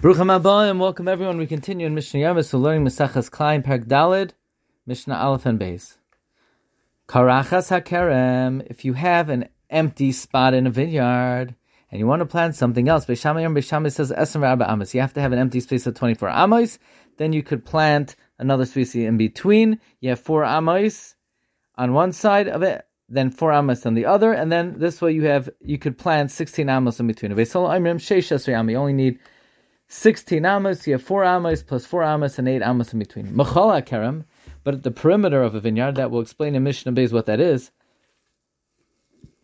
Brucham Abba and welcome everyone. We continue in Mishnah Yom, so learning Meseches Kilayim, Perek Daled, Mishnah Aleph and Beis. Karachas HaKerem, if you have an empty spot in a vineyard and you want to plant something else, Beis Shammai Yom Beis Shammai says Esem Arba Amos, you have to have an empty space of 24 Amos, then you could plant another species in between. You have four Amos on one side of it, then four amos on the other, and then this way you have you could plant sixteen amos in between. You only need sixteen amos. You have four amos plus four amos and eight amos in between. Machala kerem, but at the perimeter of a vineyard, that will explain in Mishnah Beis what that is.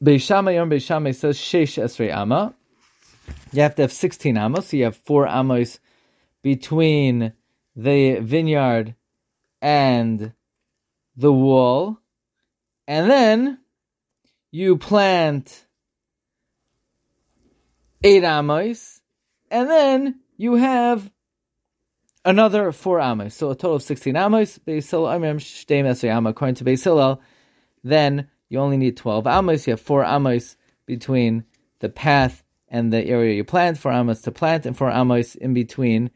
Beis Shammai Yom Beis Shammai says sheish esrei amma. You have to have sixteen amos. So you have four amos between the vineyard and the wall and then you plant eight amos, and then you have another four amos. So a total of 16 amos. According to Beis Hillel, then you only need 12 amos. You have four amos between the path and the area you plant, four amos to plant, and four amos in between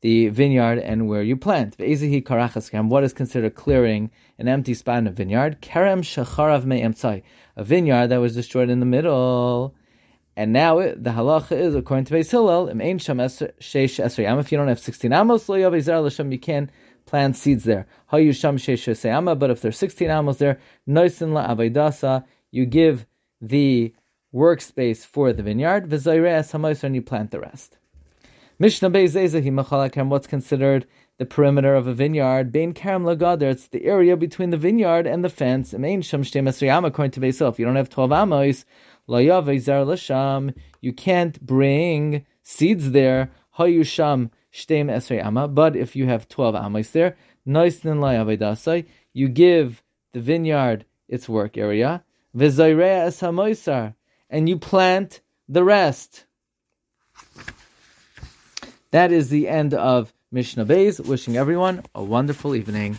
the vineyard and where you plant. What is considered clearing an empty spot in a vineyard? Kerem shacharav. A vineyard that was destroyed in the middle. And now it, the halacha is, according to Beis Hillel, if you don't have 16 amos, you can plant seeds there. But if there's 16 amos there, you give the workspace for the vineyard, and you plant the rest. Mishnah Beis what's considered the perimeter of a vineyard. Bein Karam Lagader, it's the area between the vineyard and the fence. Main Sham Shtem according to Beis If you don't have 12 amos, you can't bring seeds there. Hayusham Shtem Esrei but if you have 12 amos there, Noisnin Layavedasai, you give the vineyard its work area. Vizayrea Es and you plant the rest. That is the end of Mishnah Beis. Wishing everyone a wonderful evening.